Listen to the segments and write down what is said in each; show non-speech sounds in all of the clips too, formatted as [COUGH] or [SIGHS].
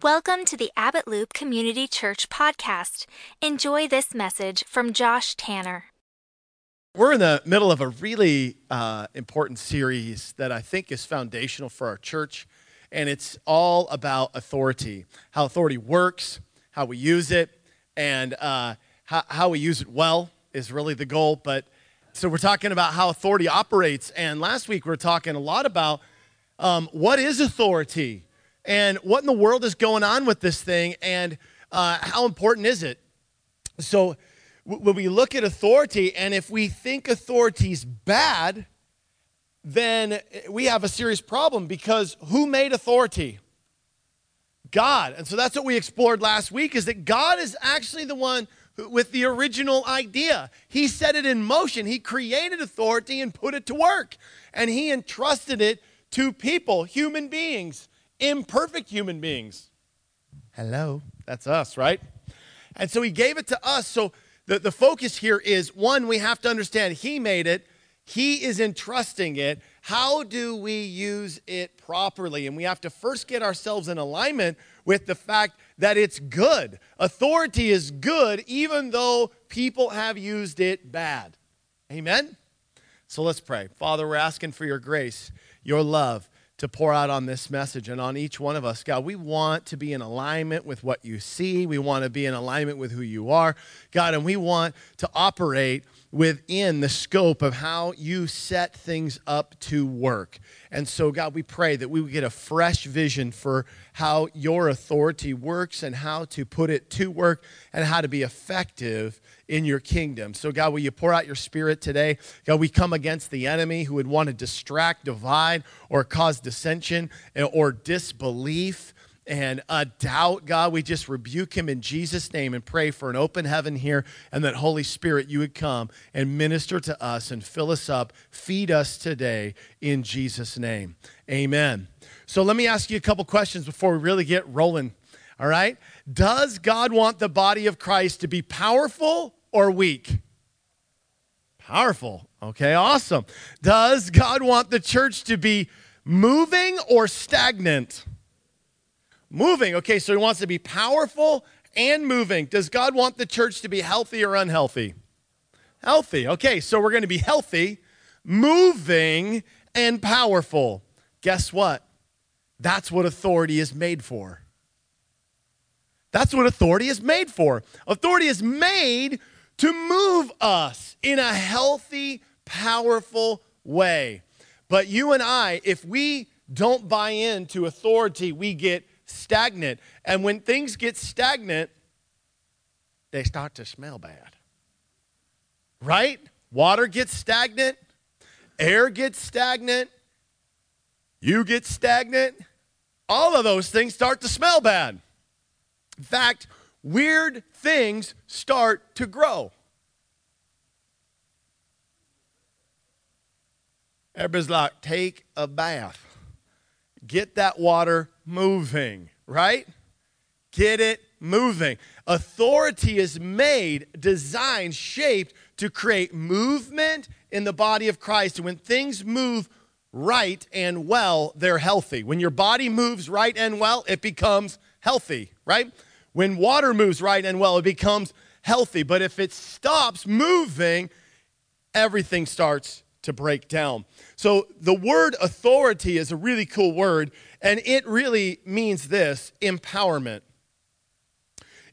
Welcome to the Abbott Loop Community Church podcast. Enjoy this message from Josh Tanner. We're in the middle of a really uh, important series that I think is foundational for our church, and it's all about authority how authority works, how we use it, and uh, how, how we use it well is really the goal. But so we're talking about how authority operates, and last week we were talking a lot about um, what is authority and what in the world is going on with this thing and uh, how important is it? So, when we look at authority, and if we think authority's bad, then we have a serious problem because who made authority? God. And so that's what we explored last week is that God is actually the one with the original idea. He set it in motion. He created authority and put it to work. And he entrusted it to people, human beings imperfect human beings. Hello, that's us, right? And so he gave it to us. So the, the focus here is one, we have to understand he made it, he is entrusting it. How do we use it properly? And we have to first get ourselves in alignment with the fact that it's good. Authority is good, even though people have used it bad. Amen? So let's pray. Father, we're asking for your grace, your love to pour out on this message and on each one of us. God, we want to be in alignment with what you see. We want to be in alignment with who you are, God, and we want to operate within the scope of how you set things up to work. And so, God, we pray that we would get a fresh vision for how your authority works and how to put it to work and how to be effective in your kingdom. So, God, will you pour out your spirit today? God, we come against the enemy who would want to distract, divide, or cause dissension or disbelief and a doubt, God, we just rebuke him in Jesus' name and pray for an open heaven here and that Holy Spirit, you would come and minister to us and fill us up, feed us today in Jesus' name. Amen. So let me ask you a couple questions before we really get rolling. All right? Does God want the body of Christ to be powerful or weak? Powerful. Okay, awesome. Does God want the church to be moving or stagnant? Moving. Okay, so he wants to be powerful and moving. Does God want the church to be healthy or unhealthy? Healthy. Okay, so we're going to be healthy, moving, and powerful. Guess what? That's what authority is made for. That's what authority is made for. Authority is made to move us in a healthy, powerful way. But you and I, if we don't buy into authority, we get stagnant. And when things get stagnant, they start to smell bad. Right? Water gets stagnant, air gets stagnant, you get stagnant. All of those things start to smell bad. In fact, weird things start to grow. Everybody's like, take a bath. Get that water moving, right? Get it moving. Authority is made, designed, shaped to create movement in the body of Christ. And when things move right and well, they're healthy. When your body moves right and well, it becomes healthy, right? When water moves right and well, it becomes healthy. But if it stops moving, everything starts to break down. So the word authority is a really cool word, and it really means this empowerment.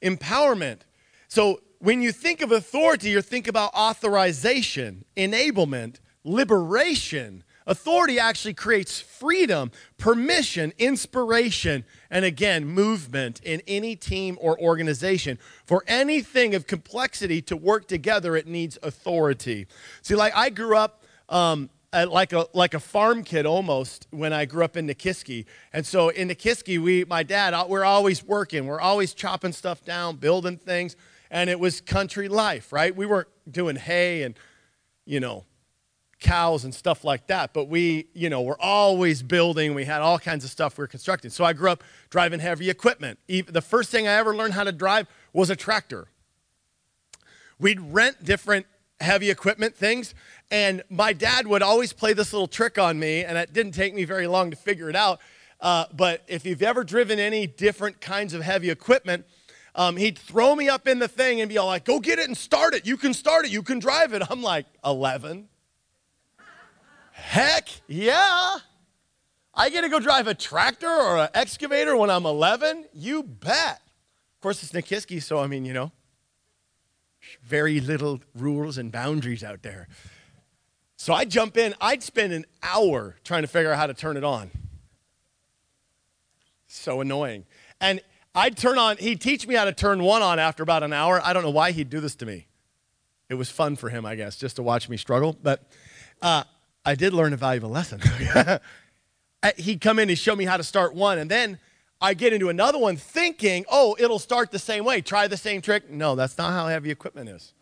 Empowerment. So when you think of authority, you think about authorization, enablement, liberation. Authority actually creates freedom, permission, inspiration, and again, movement in any team or organization. For anything of complexity to work together, it needs authority. See, like I grew up um, like a like a farm kid almost when I grew up in Nikiski. And so in Nikiski, we my dad uh, we're always working, we're always chopping stuff down, building things, and it was country life, right? We weren't doing hay and you know cows and stuff like that, but we you know we're always building. We had all kinds of stuff we were constructing. So I grew up driving heavy equipment. The first thing I ever learned how to drive was a tractor. We'd rent different heavy equipment things. And my dad would always play this little trick on me, and it didn't take me very long to figure it out. Uh, but if you've ever driven any different kinds of heavy equipment, um, he'd throw me up in the thing and be all like, go get it and start it. You can start it. You can drive it. I'm like, 11? Heck yeah. I get to go drive a tractor or an excavator when I'm 11? You bet. Of course, it's Nikiski, so I mean, you know, very little rules and boundaries out there. So I'd jump in, I'd spend an hour trying to figure out how to turn it on. So annoying. And I'd turn on, he'd teach me how to turn one on after about an hour. I don't know why he'd do this to me. It was fun for him, I guess, just to watch me struggle. But uh, I did learn a valuable lesson. [LAUGHS] he'd come in and show me how to start one, and then I get into another one thinking, oh, it'll start the same way. Try the same trick. No, that's not how heavy equipment is.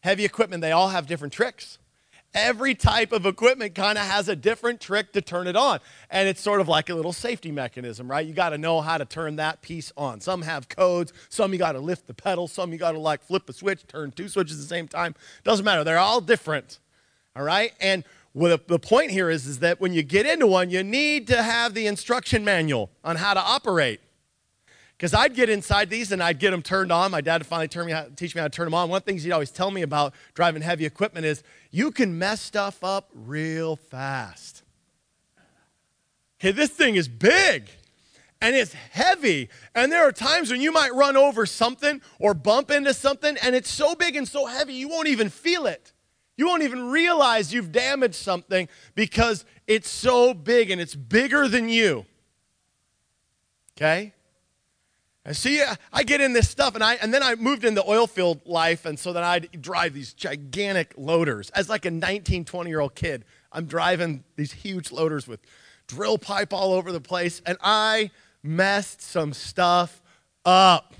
Heavy equipment, they all have different tricks. Every type of equipment kind of has a different trick to turn it on. And it's sort of like a little safety mechanism, right? You got to know how to turn that piece on. Some have codes, some you got to lift the pedal, some you got to like flip a switch, turn two switches at the same time. Doesn't matter. They're all different. All right? And the, point here is, is that when you get into one, you need to have the instruction manual on how to operate. Because I'd get inside these and I'd get them turned on. My dad would finally turn me teach me how to turn them on. One of the things he'd always tell me about driving heavy equipment is you can mess stuff up real fast. Okay, this thing is big and it's heavy. And there are times when you might run over something or bump into something and it's so big and so heavy you won't even feel it. You won't even realize you've damaged something because it's so big and it's bigger than you. Okay? And see, I get in this stuff, and I and then I moved into oil field life, and so then I'd drive these gigantic loaders. As like a 19, 20 year old kid, I'm driving these huge loaders with drill pipe all over the place, and I messed some stuff up.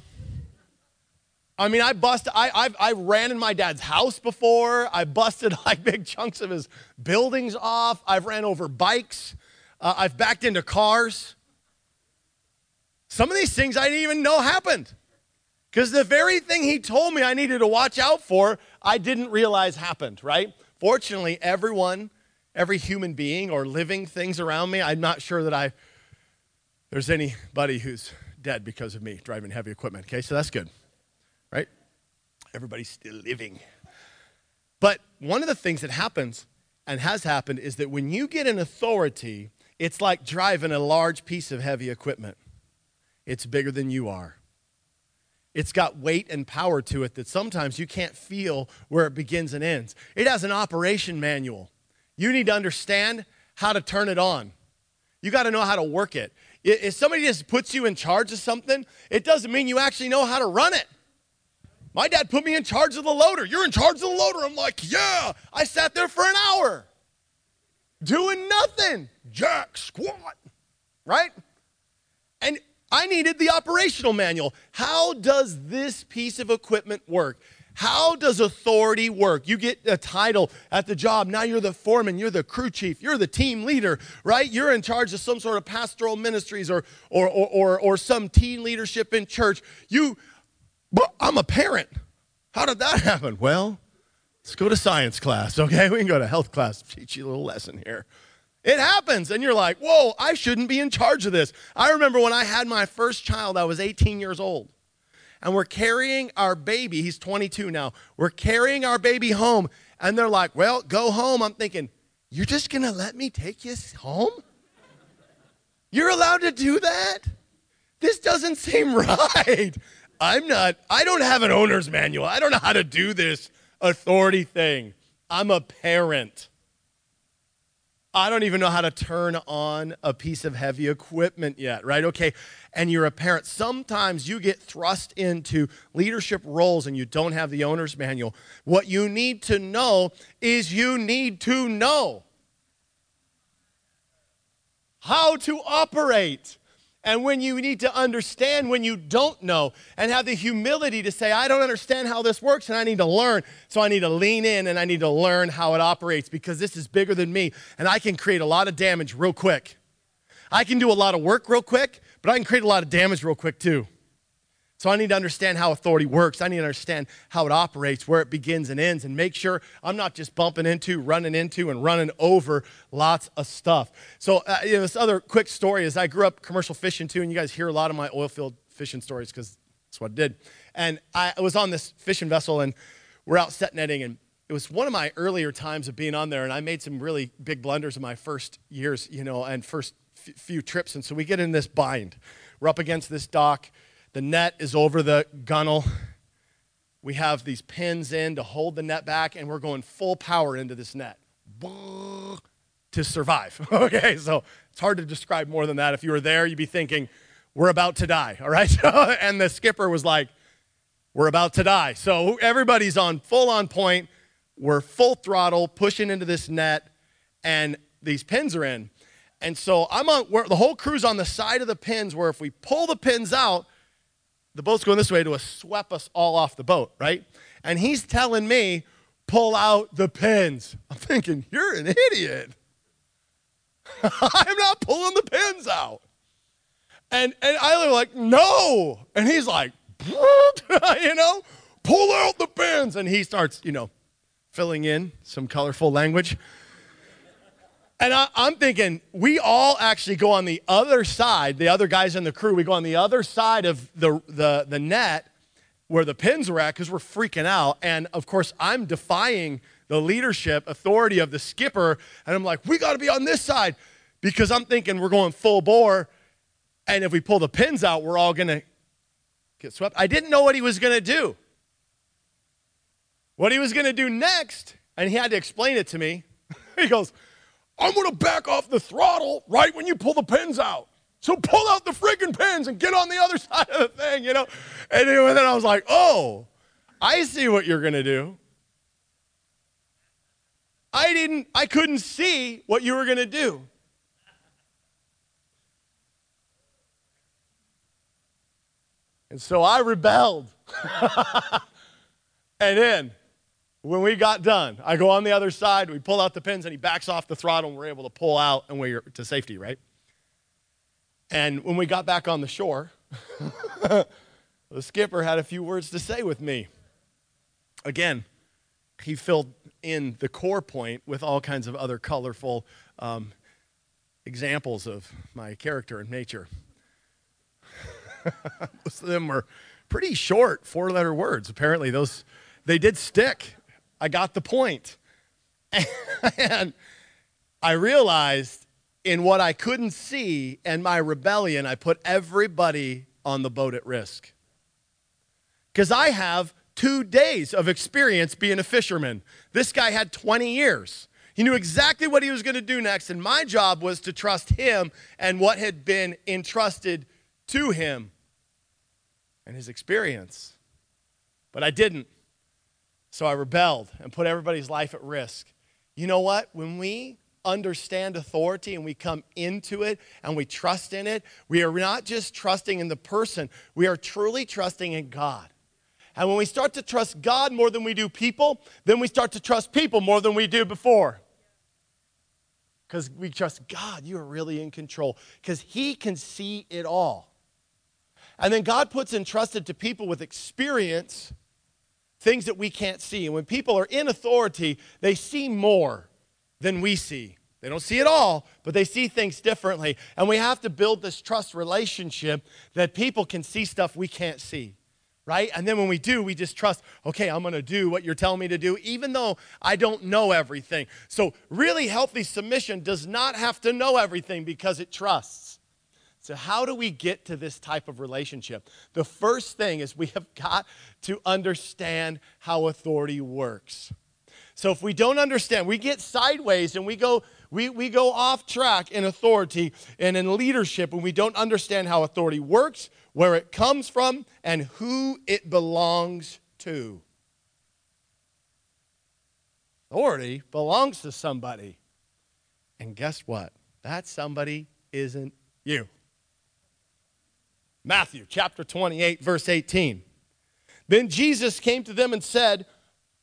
I mean, I busted, I, I've, I ran in my dad's house before. I busted [LAUGHS] like big chunks of his buildings off. I've ran over bikes. Uh, I've backed into cars. Some of these things I didn't even know happened. Because the very thing he told me I needed to watch out for, I didn't realize happened, right? Fortunately, everyone, every human being or living things around me, I'm not sure that I, there's anybody who's dead because of me driving heavy equipment, okay? So that's good right? Everybody's still living. But one of the things that happens and has happened is that when you get an authority, it's like driving a large piece of heavy equipment. It's bigger than you are. It's got weight and power to it that sometimes you can't feel where it begins and ends. It has an operation manual. You need to understand how to turn it on. You got to know how to work it. If somebody just puts you in charge of something, it doesn't mean you actually know how to run it. My dad put me in charge of the loader. You're in charge of the loader. I'm like, yeah. I sat there for an hour doing nothing. Jack, squat, right? And I needed the operational manual. How does this piece of equipment work? How does authority work? You get a title at the job. Now you're the foreman, you're the crew chief, you're the team leader, right? You're in charge of some sort of pastoral ministries or, or, or, or, or some teen leadership in church. You but I'm a parent. How did that [LAUGHS] happen? Well, let's go to science class, okay? We can go to health class, teach you a little lesson here. It happens, and you're like, whoa, I shouldn't be in charge of this. I remember when I had my first child, I was 18 years old. And we're carrying our baby, he's 22 now. We're carrying our baby home, and they're like, well, go home. I'm thinking, you're just gonna let me take you home? You're allowed to do that? This doesn't seem [LAUGHS] right. I'm not, I don't have an owner's manual. I don't know how to do this authority thing. I'm a parent. I don't even know how to turn on a piece of heavy equipment yet, right? Okay, and you're a parent. Sometimes you get thrust into leadership roles and you don't have the owner's manual. What you need to know is you need to know how to operate and when you need to understand when you don't know and have the humility to say, I don't understand how this works and I need to learn. So I need to lean in and I need to learn how it operates because this is bigger than me and I can create a lot of damage real quick. I can do a lot of work real quick, but I can create a lot of damage real quick too. So I need to understand how authority works. I need to understand how it operates, where it begins and ends, and make sure I'm not just bumping into, running into, and running over lots of stuff. So uh, you know, this other quick story is I grew up commercial fishing too, and you guys hear a lot of my oil field fishing stories because that's what I did. And I was on this fishing vessel, and we're out set netting, and it was one of my earlier times of being on there, and I made some really big blunders in my first years, you know, and first f- few trips. And so we get in this bind. We're up against this dock the net is over the gunnel. We have these pins in to hold the net back, and we're going full power into this net to survive. [LAUGHS] okay, so it's hard to describe more than that. If you were there, you'd be thinking, we're about to die, all right? [LAUGHS] and the skipper was like, we're about to die. So everybody's on full on point. We're full throttle, pushing into this net, and these pins are in. And so I'm on, the whole crew's on the side of the pins where if we pull the pins out, the boat's going this way to sweep us all off the boat, right? And he's telling me, pull out the pins. I'm thinking, you're an idiot. [LAUGHS] I'm not pulling the pins out. And, and I was like, no. And he's like, [LAUGHS] you know, pull out the pins. And he starts, you know, filling in some colorful language. And I, am thinking, we all actually go on the other side, the other guys in the crew, we go on the other side of the, the, the net where the pins were at because we're freaking out. And of course, I'm defying the leadership authority of the skipper. And I'm like, we got to be on this side because I'm thinking we're going full bore. And if we pull the pins out, we're all going to get swept. I didn't know what he was going to do. What he was going to do next, and he had to explain it to me. [LAUGHS] he goes, I'm going to back off the throttle right when you pull the pins out. So pull out the freaking pins and get on the other [LAUGHS] side of the thing, you know? And then I was like, oh, I see what you're going to do. I didn't, I couldn't see what you were going to do. And so I rebelled. [LAUGHS] and then when we got done, I go on the other side, we pull out the pins, and he backs off the throttle, and we're able to pull out and we're to safety, right? And when we got back on the shore, [LAUGHS] the skipper had a few words to say with me. Again, he filled in the core point with all kinds of other colorful um, examples of my character and nature. [LAUGHS] Most of them were pretty short, four letter words. Apparently, those they did stick I got the point. [LAUGHS] and I realized in what I couldn't see and my rebellion, I put everybody on the boat at risk. Because I have two days of experience being a fisherman. This guy had 20 years. He knew exactly what he was going to do next, and my job was to trust him and what had been entrusted to him and his experience. But I didn't. So I rebelled and put everybody's life at risk. You know what? When we understand authority and we come into it and we trust in it, we are not just trusting in the person, we are truly trusting in God. And when we start to trust God more than we do people, then we start to trust people more than we do before. Because we trust God, you are really in control, because He can see it all. And then God puts entrusted to people with experience things that we can't see. And when people are in authority, they see more than we see. They don't see it all, but they see things differently. And we have to build this trust relationship that people can see stuff we can't see, right? And then when we do, we just trust, okay, I'm going to do what you're telling me to do, even though I don't know everything. So, really healthy submission does not have to know everything because it trusts. So, how do we get to this type of relationship? The first thing is we have got to understand how authority works. So, if we don't understand, we get sideways and we go, we, we go off track in authority and in leadership, when we don't understand how authority works, where it comes from, and who it belongs to. Authority belongs to somebody. And guess what? That somebody isn't you. Matthew chapter 28, verse 18. Then Jesus came to them and said,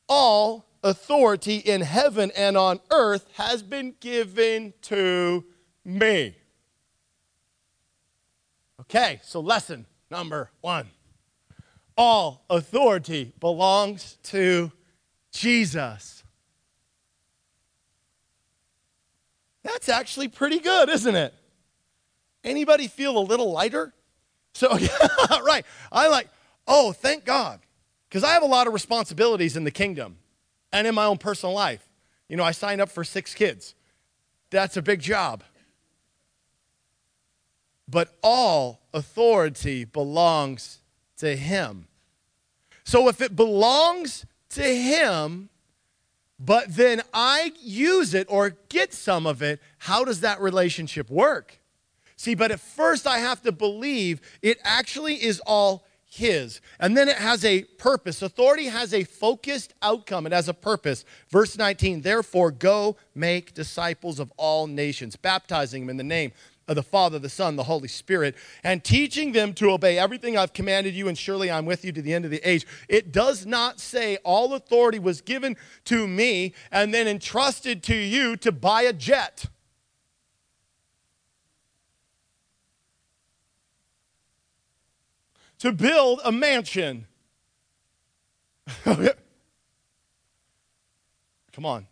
All authority in heaven and on earth has been given to me. Okay, so lesson number one All authority belongs to Jesus. That's actually pretty good, isn't it? Anybody feel a little lighter? So, [LAUGHS] right. I like, oh, thank God. Because I have a lot of responsibilities in the kingdom and in my own personal life. You know, I signed up for six kids. That's a big job. But all authority belongs to Him. So if it belongs to Him, but then I use it or get some of it, how does that relationship work? See, but at first I have to believe it actually is all his. And then it has a purpose. Authority has a focused outcome, it has a purpose. Verse 19, therefore, go make disciples of all nations, baptizing them in the name of the Father, the Son, the Holy Spirit, and teaching them to obey everything I've commanded you, and surely I'm with you to the end of the age. It does not say all authority was given to me and then entrusted to you to buy a jet. To build a mansion. [LAUGHS] Come on.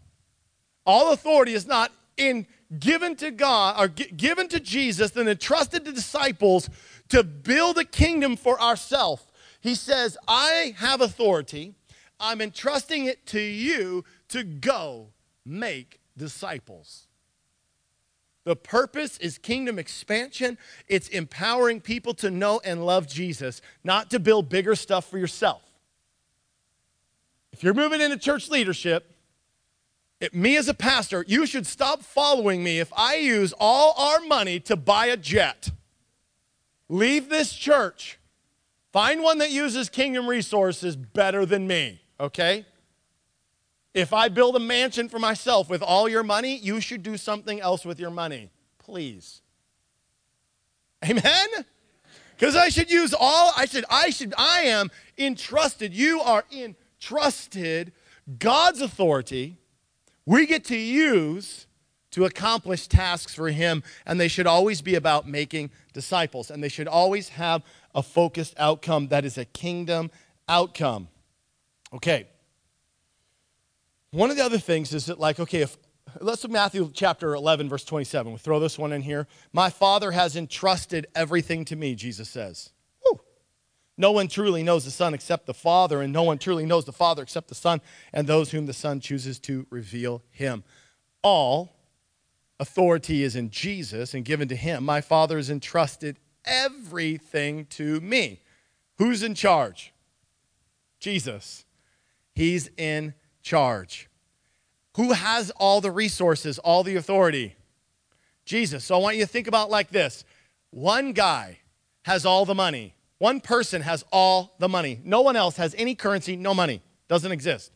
All authority is not in given to God or g- given to Jesus and entrusted to disciples to build a kingdom for ourselves. He says, I have authority. I'm entrusting it to you to go make disciples. The purpose is kingdom expansion. It's empowering people to know and love Jesus, not to build bigger stuff for yourself. If you're moving into church leadership, it, me as a pastor, you should stop following me if I use all our money to buy a jet. Leave this church. Find one that uses kingdom resources better than me, okay? If I build a mansion for myself with all your money, you should do something else with your money. Please. Amen? Because I should use all, I should, I should, I am entrusted. You are entrusted God's authority. We get to use to accomplish tasks for Him, and they should always be about making disciples, and they should always have a focused outcome that is a kingdom outcome. Okay. One of the other things is that, like, okay, if let's look at Matthew chapter 11, verse 27. We'll throw this one in here. My Father has entrusted everything to me, Jesus says. No one truly knows the Son except the Father, and no one truly knows the Father except the Son and those whom the Son chooses to reveal him. All authority is in Jesus and given to him. My Father has entrusted everything to me. Who's in charge? Jesus. He's in charge. Who has all the resources, all the authority? Jesus. So I want you to think about like this one guy has all the money, one person has all the money. No one else has any currency, no money. Doesn't exist.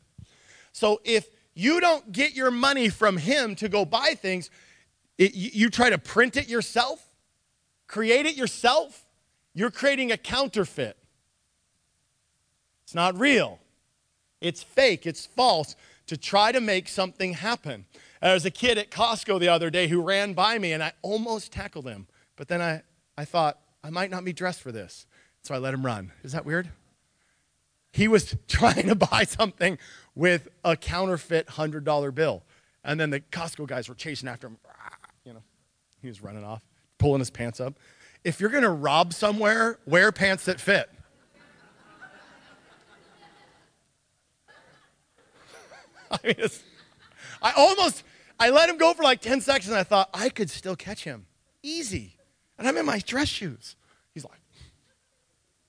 So if you don't get your money from him to go buy things, it, you try to print it yourself, create it yourself, you're creating a counterfeit. It's not real. It's fake, it's false to try to make something happen. There was a kid at Costco the other day who ran by me and I almost tackled him. But then I, I thought, I might not be dressed for this. So I let him run. Is that weird? He was [LAUGHS] trying to buy something with a counterfeit $100 bill. And then the Costco guys were chasing after him. You know, he was running off, pulling his pants up. If you're going to rob somewhere, wear pants that fit. [LAUGHS] I mean, I almost, I let him go for like 10 seconds and I thought, I could still catch him. Easy. And I'm in my dress shoes. He's like,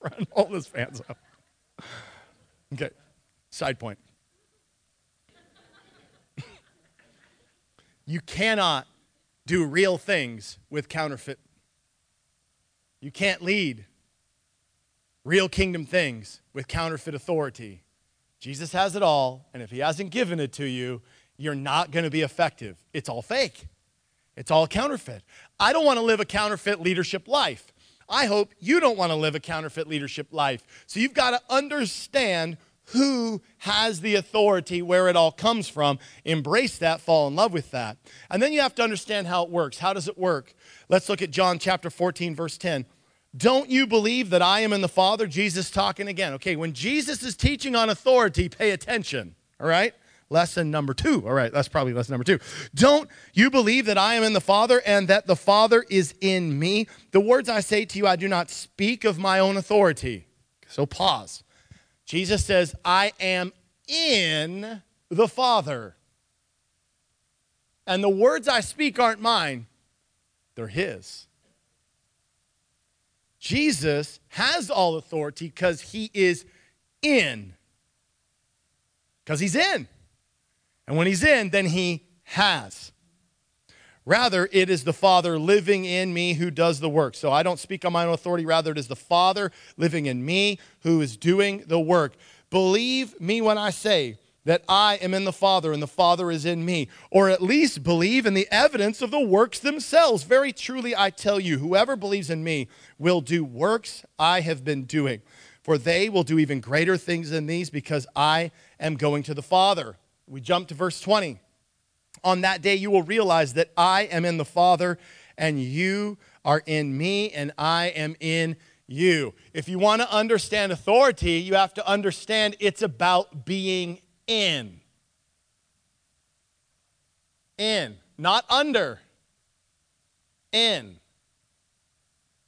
[LAUGHS] run all his fans up. Okay, side point. you cannot do real things with counterfeit. You can't lead real kingdom things with counterfeit authority. Jesus has it all, and if he hasn't given it to you, you're not going to be effective. It's all fake. It's all counterfeit. I don't want to live a counterfeit leadership life. I hope you don't want to live a counterfeit leadership life. So you've got to understand who has the authority, where it all comes from, embrace that, fall in love with that. And then you have to understand how it works. How does it work? Let's look at John chapter 14, verse 10. Don't you believe that I am in the Father? Jesus talking again. Okay, when Jesus is teaching on authority, pay attention. All right? Lesson number two. All right, that's probably lesson number two. Don't you believe that I am in the Father and that the Father is in me? The words I say to you, I do not speak of my own authority. So pause. Jesus says, I am in the Father. And the words I speak aren't mine, they're His. Jesus has all authority because He is in. Because He's in. And when He's in, then He has. Rather, it is the Father living in me who does the work. So I don't speak on my own authority. Rather, it is the Father living in me who is doing the work. Believe me when I say that I am in the Father and the Father is in me, or at least believe in the evidence of the works themselves. Very truly, I tell you, whoever believes in me will do works I have been doing, for they will do even greater things than these because I am going to the Father. We jump to verse 20. On that day, you will realize that I am in the Father, and you are in me, and I am in you. If you want to understand authority, you have to understand it's about being in. In, not under. In.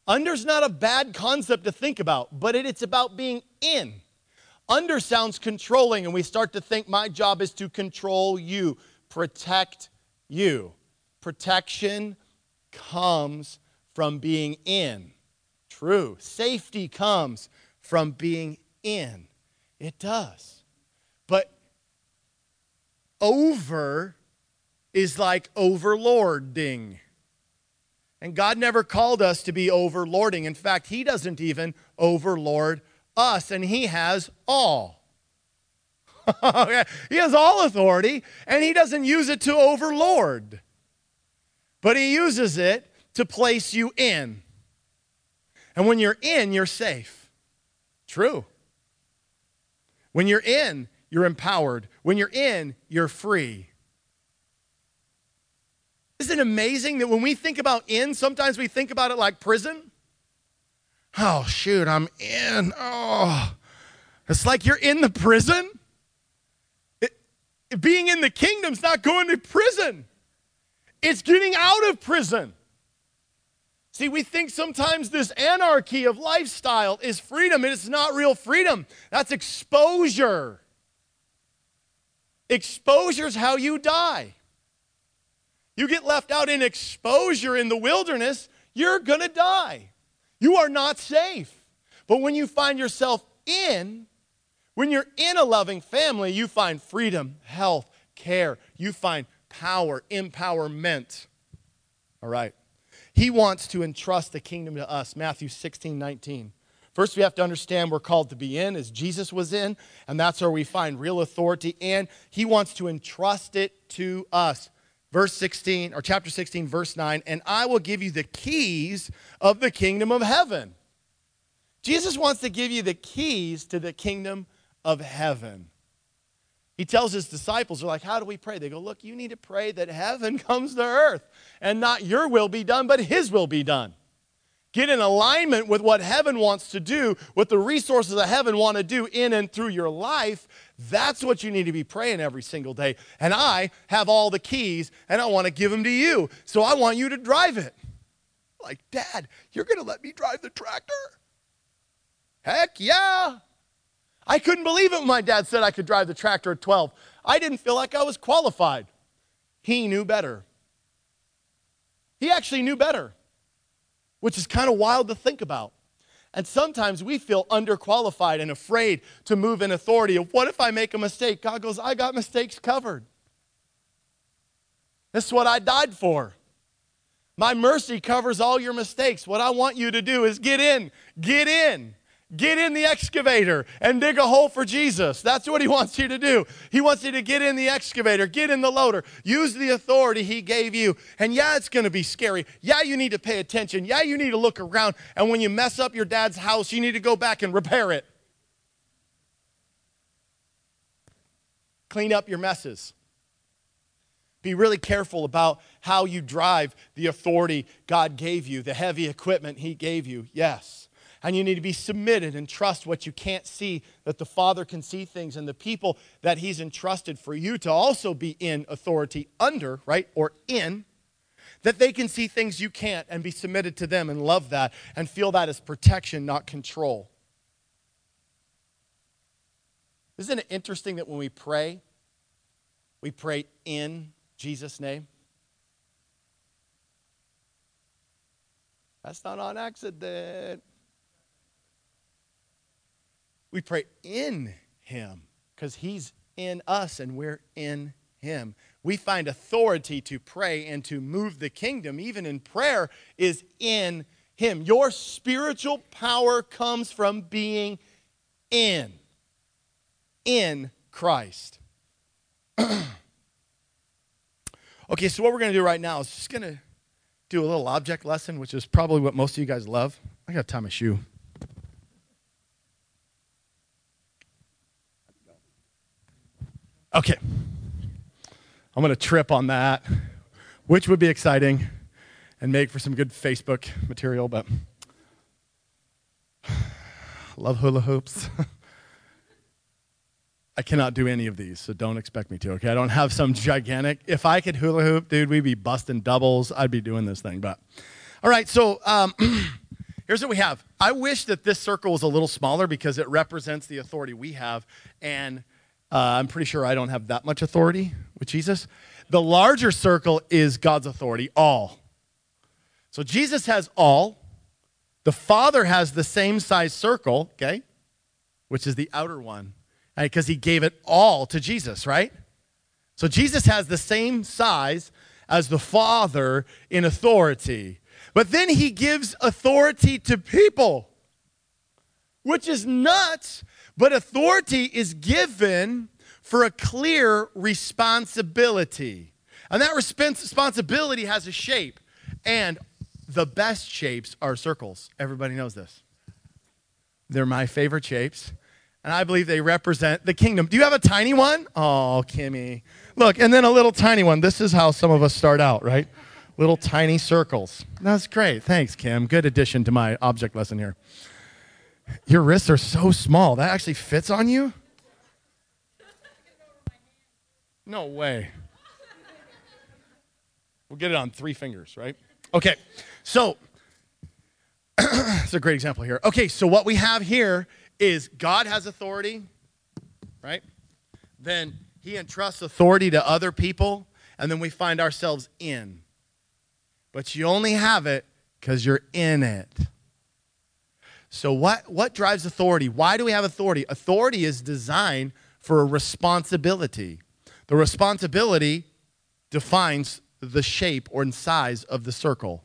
Under's not a bad concept to think about, but it, it's about being in. Under sounds controlling, and we start to think my job is to control you, protect you. Protection comes from being in. True. Safety comes from being in. It does. Over is like overlording. And God never called us to be overlording. In fact, He doesn't even overlord us, and He has all. [LAUGHS] he has all authority, and He doesn't use it to overlord, but He uses it to place you in. And when you're in, you're safe. True. When you're in, you're empowered. When you're in, you're free. Isn't it amazing that when we think about in, sometimes we think about it like prison? Oh, shoot, I'm in. Oh, it's like you're in the prison. It, being in the kingdom's not going to prison, it's getting out of prison. See, we think sometimes this anarchy of lifestyle is freedom, and it's not real freedom. That's exposure. Exposure is how you die. You get left out in exposure in the wilderness, you're going to die. You are not safe. But when you find yourself in, when you're in a loving family, you find freedom, health, care. You find power, empowerment. All right. He wants to entrust the kingdom to us. Matthew 16, 19. First, we have to understand we're called to be in as Jesus was in, and that's where we find real authority. And he wants to entrust it to us. Verse 16, or chapter 16, verse 9, and I will give you the keys of the kingdom of heaven. Jesus wants to give you the keys to the kingdom of heaven. He tells his disciples, they're like, How do we pray? They go, Look, you need to pray that heaven [LAUGHS] comes to earth and not your will be done, but his will be done. Get in alignment with what heaven wants to do, what the resources of heaven want to do in and through your life. That's what you need to be praying every single day. And I have all the keys and I want to give them to you. So I want you to drive it. Like, Dad, you're going to let me drive the tractor? Heck yeah. I couldn't believe it when my dad said I could drive the tractor at 12. I didn't feel like I was qualified. He knew better. He actually knew better which is kind of wild to think about. And sometimes we feel underqualified and afraid to move in authority. Of what if I make a mistake? God goes, I got mistakes covered. This is what I died for. My mercy covers all your mistakes. What I want you to do is get in, get in. Get in the excavator and dig a hole for Jesus. That's what he wants you to do. He wants you to get in the excavator, get in the loader, use the authority he gave you. And yeah, it's going to be scary. Yeah, you need to pay attention. Yeah, you need to look around. And when you mess up your dad's house, you need to go back and repair it. Clean up your messes. Be really careful about how you drive the authority God gave you, the heavy equipment He gave you. Yes. And you need to be submitted and trust what you can't see, that the Father can see things, and the people that He's entrusted for you to also be in authority under, right, or in, that they can see things you can't and be submitted to them and love that and feel that as protection, not control. Isn't it interesting that when we pray, we pray in Jesus' name? That's not on accident. We pray in Him because He's in us and we're in Him. We find authority to pray and to move the kingdom, even in prayer, is in Him. Your spiritual power comes from being in, in Christ. [CLEARS THROAT] Okay, so what we're going to do right now is just going to do a little object lesson, which is probably what most of you guys love. I got to tie my shoe. Okay. I'm going to trip on that, which would be exciting and make for some good Facebook material, but [SIGHS] love hula hoops. [LAUGHS] I cannot do any of these, so don't expect me to, okay? I don't have some gigantic. If I could hula hoop, dude, we'd be busting doubles. I'd be doing this thing, but. All right, so um, [CLEARS THROAT] here's what we have. I wish that this circle was a little smaller because it represents the authority we have, and uh, I'm pretty sure I don't have that much authority with Jesus. The larger circle is God's authority, all. So Jesus has all. The Father has the same size circle, okay, which is the outer one because right? he gave it all to Jesus, right? So Jesus has the same size as the Father in authority. But then he gives authority to people, which is nuts. But authority is given for a clear responsibility. And that responsibility has a shape. And the best shapes are circles. Everybody knows this. They're my favorite shapes and I believe they represent the kingdom. Do you have a tiny one? Oh, Kimmy. Look, and then a little tiny one. This is how some of us start out, right? Little tiny circles. That's great. Thanks, Kim. Good addition to my object lesson here. Your wrists are so small. That actually fits on you? No way. We'll get it on three fingers, right? Okay, so [CLEARS THROAT] it's a great example here. Okay, so what we have here is God has authority, right? Then he entrusts authority to other people, and then we find ourselves in. But you only have it because you're in it. So, what, what drives authority? Why do we have authority? Authority is designed for a responsibility. The responsibility defines the shape or size of the circle.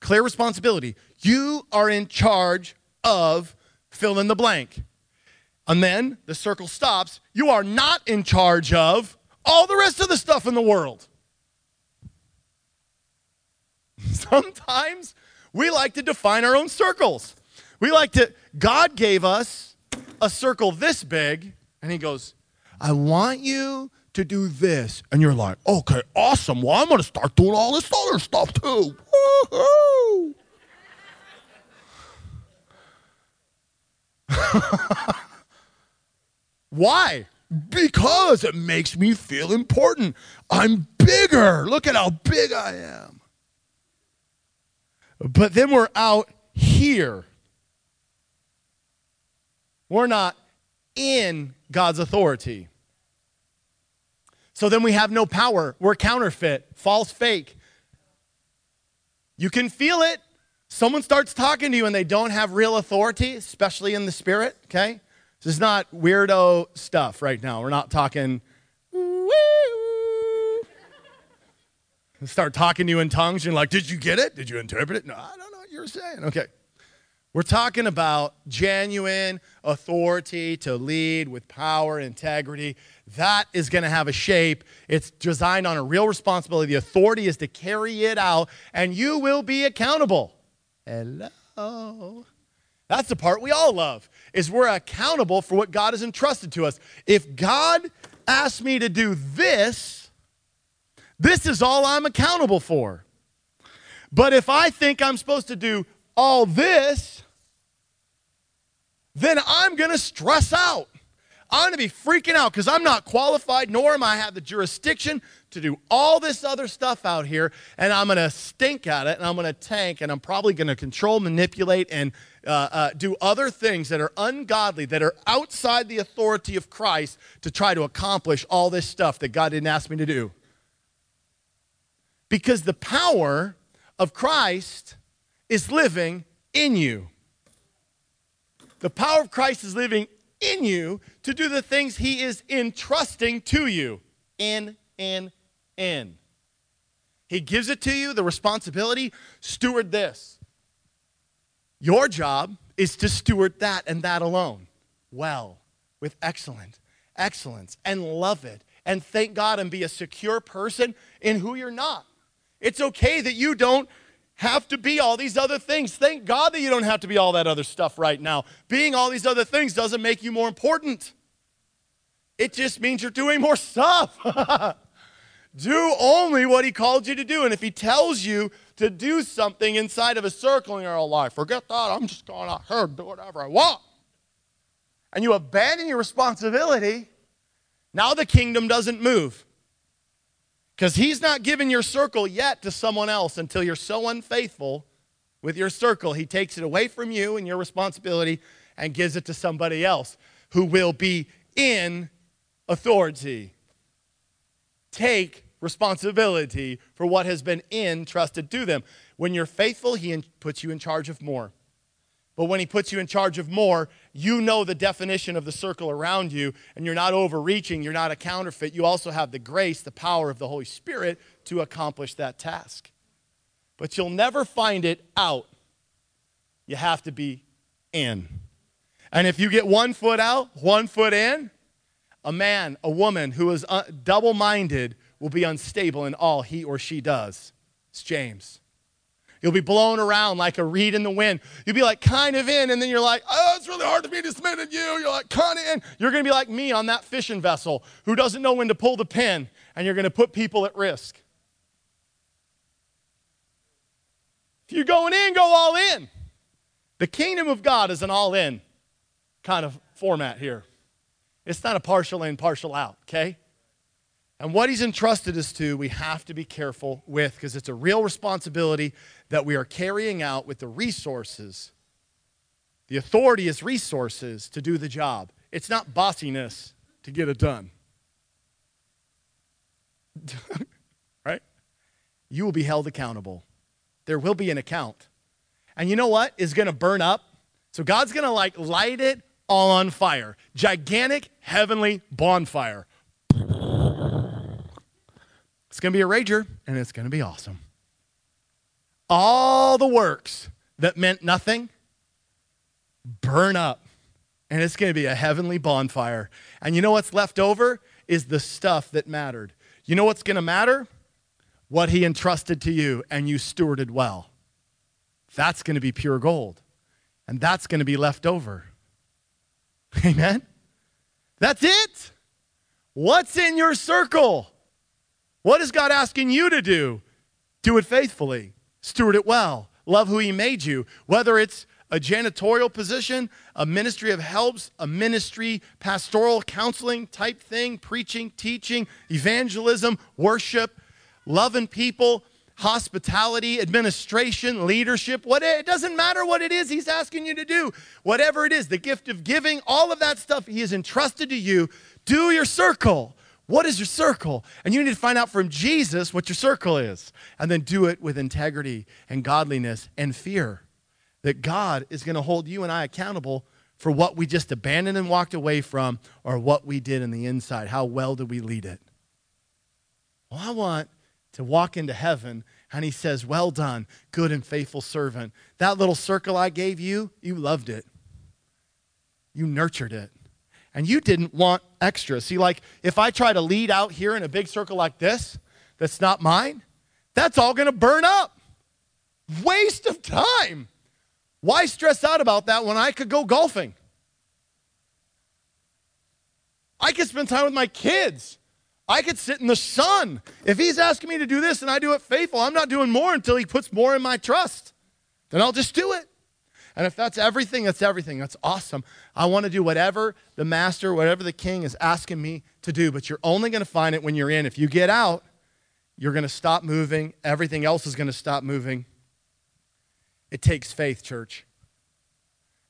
Clear responsibility. You are in charge of fill in the blank. And then the circle stops. You are not in charge of all the rest of the stuff in the world. [LAUGHS] Sometimes we like to define our own circles. We like to, God gave us a circle this big, and He goes, I want you to do this. And you're like, okay, awesome. Well, I'm going to start doing all this other stuff too. Woo-hoo. [LAUGHS] Why? Because it makes me feel important. I'm bigger. Look at how big I am. But then we're out here. We're not in God's authority. So then we have no power. We're counterfeit, false, fake. You can feel it, someone starts talking to you and they don't have real authority, especially in the spirit, okay? This is not weirdo stuff right now. We're not talking. Start talking to you in tongues. You're like, did you get it? Did you interpret it? No, I don't know what you're saying. Okay. We're talking about genuine authority to lead with power, integrity. That is going to have a shape. It's designed on a real responsibility. The authority is to carry it out, and you will be accountable. Hello. That's the part we all love. Is we're accountable for what God has entrusted to us. If God asks me to do this, This is all I'm accountable for. But if I think I'm supposed to do all this, then I'm going to stress out. I'm going to be freaking out because I'm not qualified, nor am I have the jurisdiction to do all this other stuff out here. And I'm going to stink at it, and I'm going to tank, and I'm probably going to control, manipulate, and uh, uh, do other things that are ungodly, that are outside the authority of Christ to try to accomplish all this stuff that God didn't ask me to do. Because the power of Christ is living in you. The power of Christ is living in you to do the things he is entrusting to you. In, in, in. He gives it to you, the responsibility, steward this. Your job is to steward that and that alone well, with excellent excellence, and love it, and thank God and be a secure person in who you're not. It's okay that you don't have to be all these other things. Thank God that you don't have to be all that other stuff right now. Being all these other things doesn't make you more important, it just means you're doing more stuff. [LAUGHS] do only what He called you to do. And if He tells you to do something inside of a circle in your life, forget that. I'm just going out here and do whatever I want. And you abandon your responsibility, now the kingdom doesn't move. Because he's not giving your circle yet to someone else until you're so unfaithful with your circle. He takes it away from you and your responsibility and gives it to somebody else who will be in authority. Take responsibility for what has been entrusted to them. When you're faithful, he puts you in charge of more. But when he puts you in charge of more, you know the definition of the circle around you, and you're not overreaching, you're not a counterfeit. You also have the grace, the power of the Holy Spirit to accomplish that task. But you'll never find it out. You have to be in. And if you get one foot out, one foot in, a man, a woman who is uh, double minded will be unstable in all he or she does. It's James. You'll be blown around like a reed in the wind. You'll be like kind of in, and then you're like, oh, it's really hard to be to you. You're like kind of in. You're going to be like me on that fishing vessel who doesn't know when to pull the pin, and you're going to put people at risk. If you're going in, go all in. The kingdom of God is an all in kind of format here. It's not a partial in, partial out, okay? And what he's entrusted us to, we have to be careful with because it's a real responsibility that we are carrying out with the resources. The authority is resources to do the job, it's not bossiness to get it done. [LAUGHS] right? You will be held accountable. There will be an account. And you know what is going to burn up? So God's going to like light it all on fire. Gigantic heavenly bonfire. It's going to be a rager, and it's going to be awesome. All the works that meant nothing burn up, and it's going to be a heavenly bonfire. And you know what's left over is the stuff that mattered. You know what's going to matter? What he entrusted to you, and you stewarded well. That's going to be pure gold, and that's going to be left over. [LAUGHS] Amen? That's it. What's in your circle? What is God asking you to do? Do it faithfully, steward it well, love who He made you, whether it's a janitorial position, a ministry of helps, a ministry, pastoral counseling type thing, preaching, teaching, evangelism, worship, loving people, hospitality, administration, leadership, what it doesn't matter what it is he's asking you to do. Whatever it is, the gift of giving, all of that stuff he has entrusted to you, do your circle. What is your circle? And you need to find out from Jesus what your circle is. And then do it with integrity and godliness and fear that God is going to hold you and I accountable for what we just abandoned and walked away from or what we did in the inside. How well did we lead it? Well, I want to walk into heaven and he says, Well done, good and faithful servant. That little circle I gave you, you loved it, you nurtured it and you didn't want extra. See, like if I try to lead out here in a big circle like this, that's not mine, that's all going to burn up. Waste of time. Why stress out about that when I could go golfing? I could spend time with my kids. I could sit in the sun. If he's asking me to do this and I do it faithful, I'm not doing more until he puts more in my trust. Then I'll just do it. And if that's everything, that's everything. That's awesome. I want to do whatever the master, whatever the king is asking me to do, but you're only going to find it when you're in. If you get out, you're going to stop moving. Everything else is going to stop moving. It takes faith, church.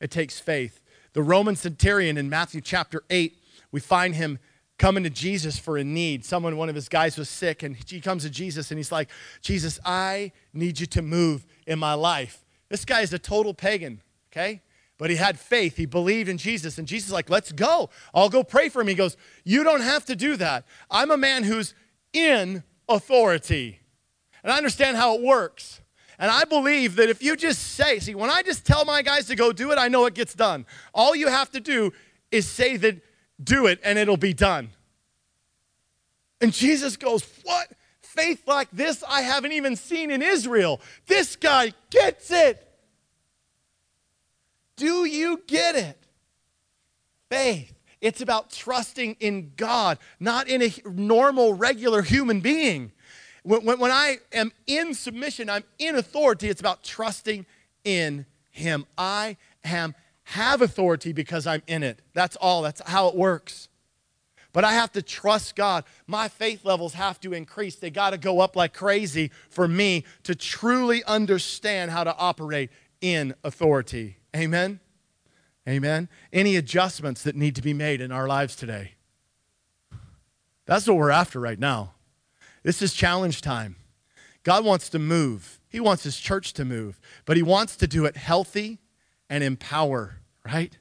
It takes faith. The Roman centurion in Matthew chapter 8, we find him coming to Jesus for a need. Someone, one of his guys was sick, and he comes to Jesus and he's like, Jesus, I need you to move in my life. This guy is a total pagan, okay? But he had faith. He believed in Jesus. And Jesus is like, let's go. I'll go pray for him. He goes, You don't have to do that. I'm a man who's in authority. And I understand how it works. And I believe that if you just say, see, when I just tell my guys to go do it, I know it gets done. All you have to do is say that, do it, and it'll be done. And Jesus goes, What? Faith like this I haven't even seen in Israel. This guy gets it. Do you get it? Faith. It's about trusting in God, not in a normal, regular human being. When, when, when, I am in submission, I'm in authority, it's about trusting in Him. I am, have authority because I'm in it. That's all. That's how it works. But I have to trust God. My faith levels have to increase. They got to go up like crazy for me to truly understand how to operate in authority. Amen? Amen? Any adjustments that need to be made in our lives today? That's what we're after right now. This is challenge time. God wants to move. He wants his church to move, but he wants to do it healthy and empower, right?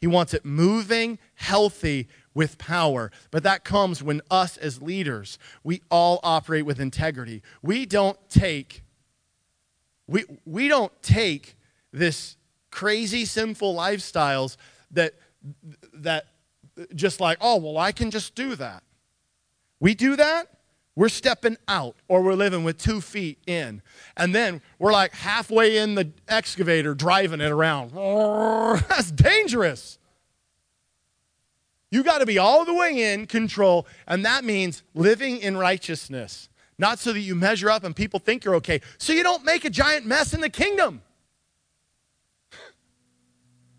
He wants it moving, healthy, with power. But that comes when us as leaders, we all operate with integrity. We don't take we, we don't take this crazy sinful lifestyles that that just like, oh, well, I can just do that. We do that, we're stepping out or we're living with two feet in. And then we're like halfway in the excavator driving it around. [LAUGHS] That's dangerous. You got to be all the way in control, and that means living in righteousness. Not so that you measure up and people think you're okay, so you don't make a giant mess in the kingdom. [SIGHS]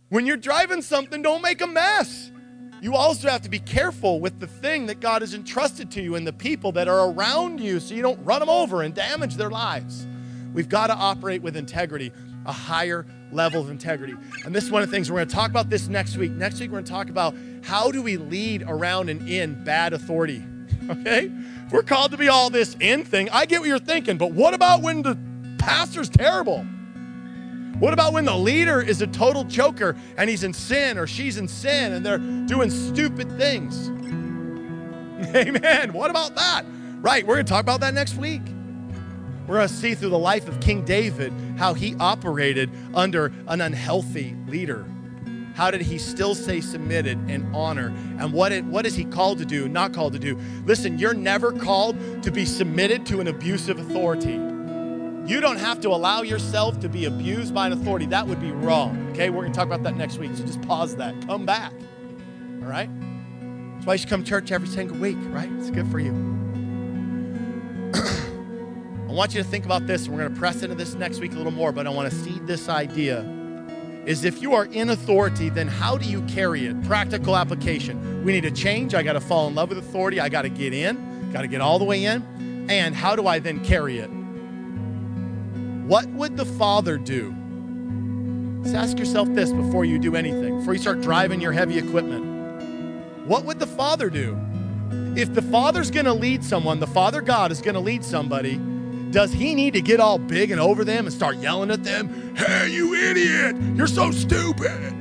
When you're driving something, don't make a mess. You also have to be careful with the thing that God has entrusted to you and the people that are around you so you don't run them over and damage their lives. We've got to operate with integrity, a higher level of integrity. And this is one of the things we're going to talk about this next week. Next week, we're going to talk about how do we lead around and in bad authority. [LAUGHS] Okay? We're called to be all this in thing. I get what you're thinking, but what about when the pastor's terrible? What about when the leader is a total joker and he's in sin or she's in sin and they're doing stupid things? [LAUGHS] Amen. What about that? Right, we're going to talk about that next week. We're going to see through the life of King David how he operated under an unhealthy leader. How did he still stay submitted and honor? And what, it, what is he called to do, not called to do? Listen, you're never called to be submitted to an abusive authority. You don't have to allow yourself to be abused by an authority. That would be wrong. Okay, we're going to talk about that next week. So just pause that. Come back. All right? That's why you should come to church every single week, right? It's good for you. [CLEARS THROAT] I want you to think about this, and we're going to press into this next week a little more, but I want to seed this idea. Is if you are in authority, then how do you carry it? Practical application. We need to change. I got to fall in love with authority. I got to get in, got to get all the way in. And how do I then carry it? What would the Father do? Just ask yourself this before you do anything, before you start driving your heavy equipment. What would the Father do? If the Father's going to lead someone, the Father God is going to lead somebody does he need to get all big and over them and start yelling at them? Hey, you idiot! You're so stupid!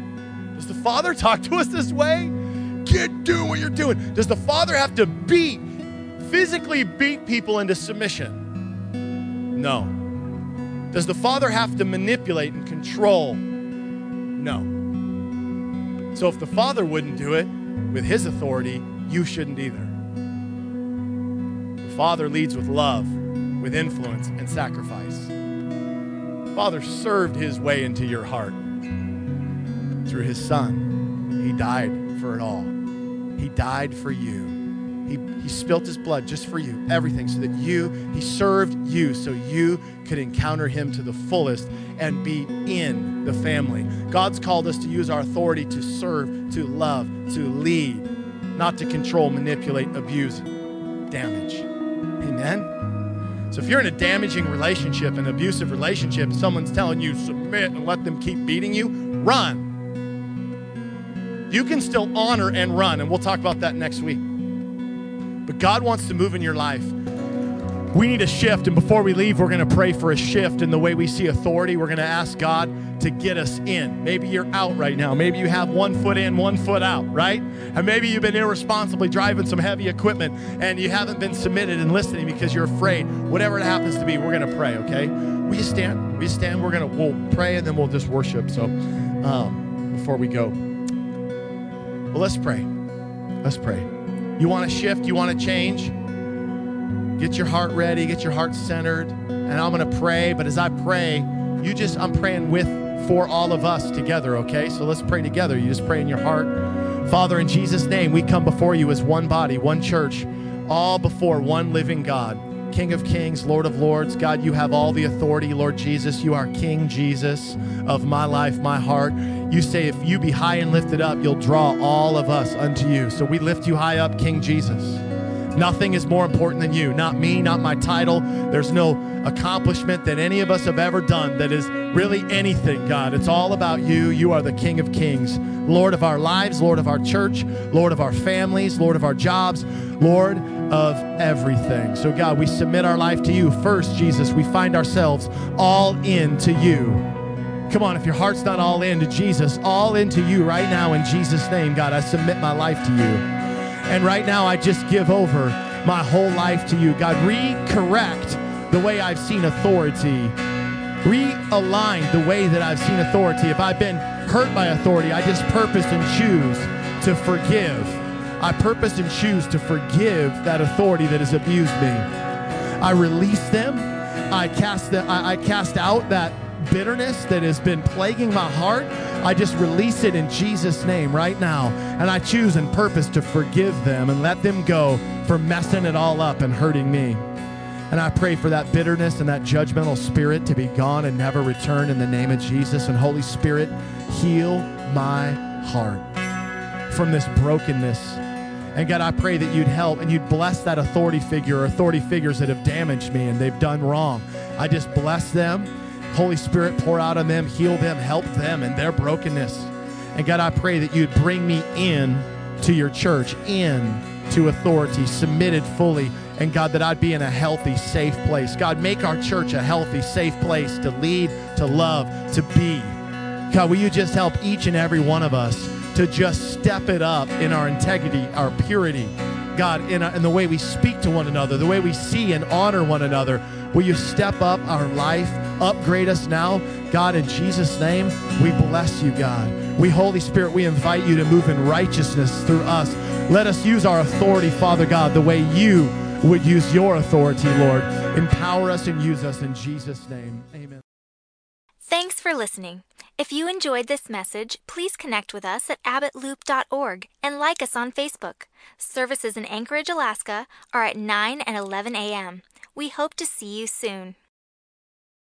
Does the Father talk to us this way? Get doing what you're doing. Does the Father have to beat, physically beat people into submission? No. Does the Father have to manipulate and control? No. So if the Father wouldn't do it with his authority, you shouldn't either. The Father leads with love with influence and sacrifice. Father served his way into your heart through his son. He died for it all. He died for you. He, he spilt his blood just for you, everything, so that you, he served you so you could encounter him to the fullest and be in the family. God's called us to use our authority to serve, to love, to lead, not to control, manipulate, abuse, damage. Amen? So if you're in a damaging relationship, an abusive relationship, someone's telling you submit and let them keep beating you, run. You can still honor and run, and we'll talk about that next week. But God wants to move in your life. We need a shift, and before we leave, we're going to pray for a shift in the way we see authority. We're going to ask God to get us in. Maybe you're out right now. Maybe you have one foot in, one foot out, right? And maybe you've been irresponsibly driving some heavy equipment and you haven't been submitted and listening because you're afraid. Whatever it happens to be, we're going to pray, okay? Will you stand? You stand? We're going to, we'll pray and then we'll just worship. So um, before we go, well, let's pray. Let's pray. You want to shift? You want to change? Get your heart ready, get your heart centered, and I'm going to pray. But as I pray, you just, I'm praying with, for all of us together, okay? So let's pray together. You just pray in your heart. Father, in Jesus' name, we come before you as one body, one church, all before one living God. King of kings, Lord of lords. God, you have all the authority, Lord Jesus. You are King Jesus of my life, my heart. You say, if you be high and lifted up, you'll draw all of us unto you. So we lift you high up, King Jesus. Nothing is more important than you. Not me, not my title. There's no accomplishment that any of us have ever done that is really anything, God. It's all about you. You are the King of Kings, Lord of our lives, Lord of our church, Lord of our families, Lord of our jobs, Lord of everything. So, God, we submit our life to you. First, Jesus, we find ourselves all in to you. Come on, if your heart's not all in to Jesus, all into you right now in Jesus' name, God, I submit my life to you. And right now, I just give over my whole life to you. God, recorrect the way I've seen authority. Realign the way that I've seen authority. If I've been hurt by authority, I just purpose and choose to forgive. I purpose and choose to forgive that authority that has abused me. I release them. I cast the, I, I cast out that bitterness that has been plaguing my heart, I just release it in Jesus' name right now. And I choose and purpose to forgive them and let them go for messing it all up and hurting me. And I pray for that bitterness and that judgmental spirit to be gone and never return in the name of Jesus. And Holy Spirit, heal my heart from this brokenness. And God, I pray that you'd help and you'd bless that authority figure or authority figures that have damaged me and they've done wrong. I just bless them Holy Spirit, pour out on them, heal them, help them in their brokenness. And God, I pray that you'd bring me in to your church, in to authority, submitted fully. And God, that I'd be in a healthy, safe place. God, make our church a healthy, safe place to lead, to love, to be. God, will you just help each and every one of us to just step it up in our integrity, our purity, God, in, a, in the way we speak to one another, the way we see and honor one another. Will you step up our life? Upgrade us now. God, in Jesus' name, we bless you, God. We, Holy Spirit, we invite you to move in righteousness through us. Let us use our authority, Father God, the way you would use your authority, Lord. Empower us and use us in Jesus' name. Amen. Thanks for listening. If you enjoyed this message, please connect with us at abbottloop.org and like us on Facebook. Services in Anchorage, Alaska are at 9 and 11 a.m. We hope to see you soon.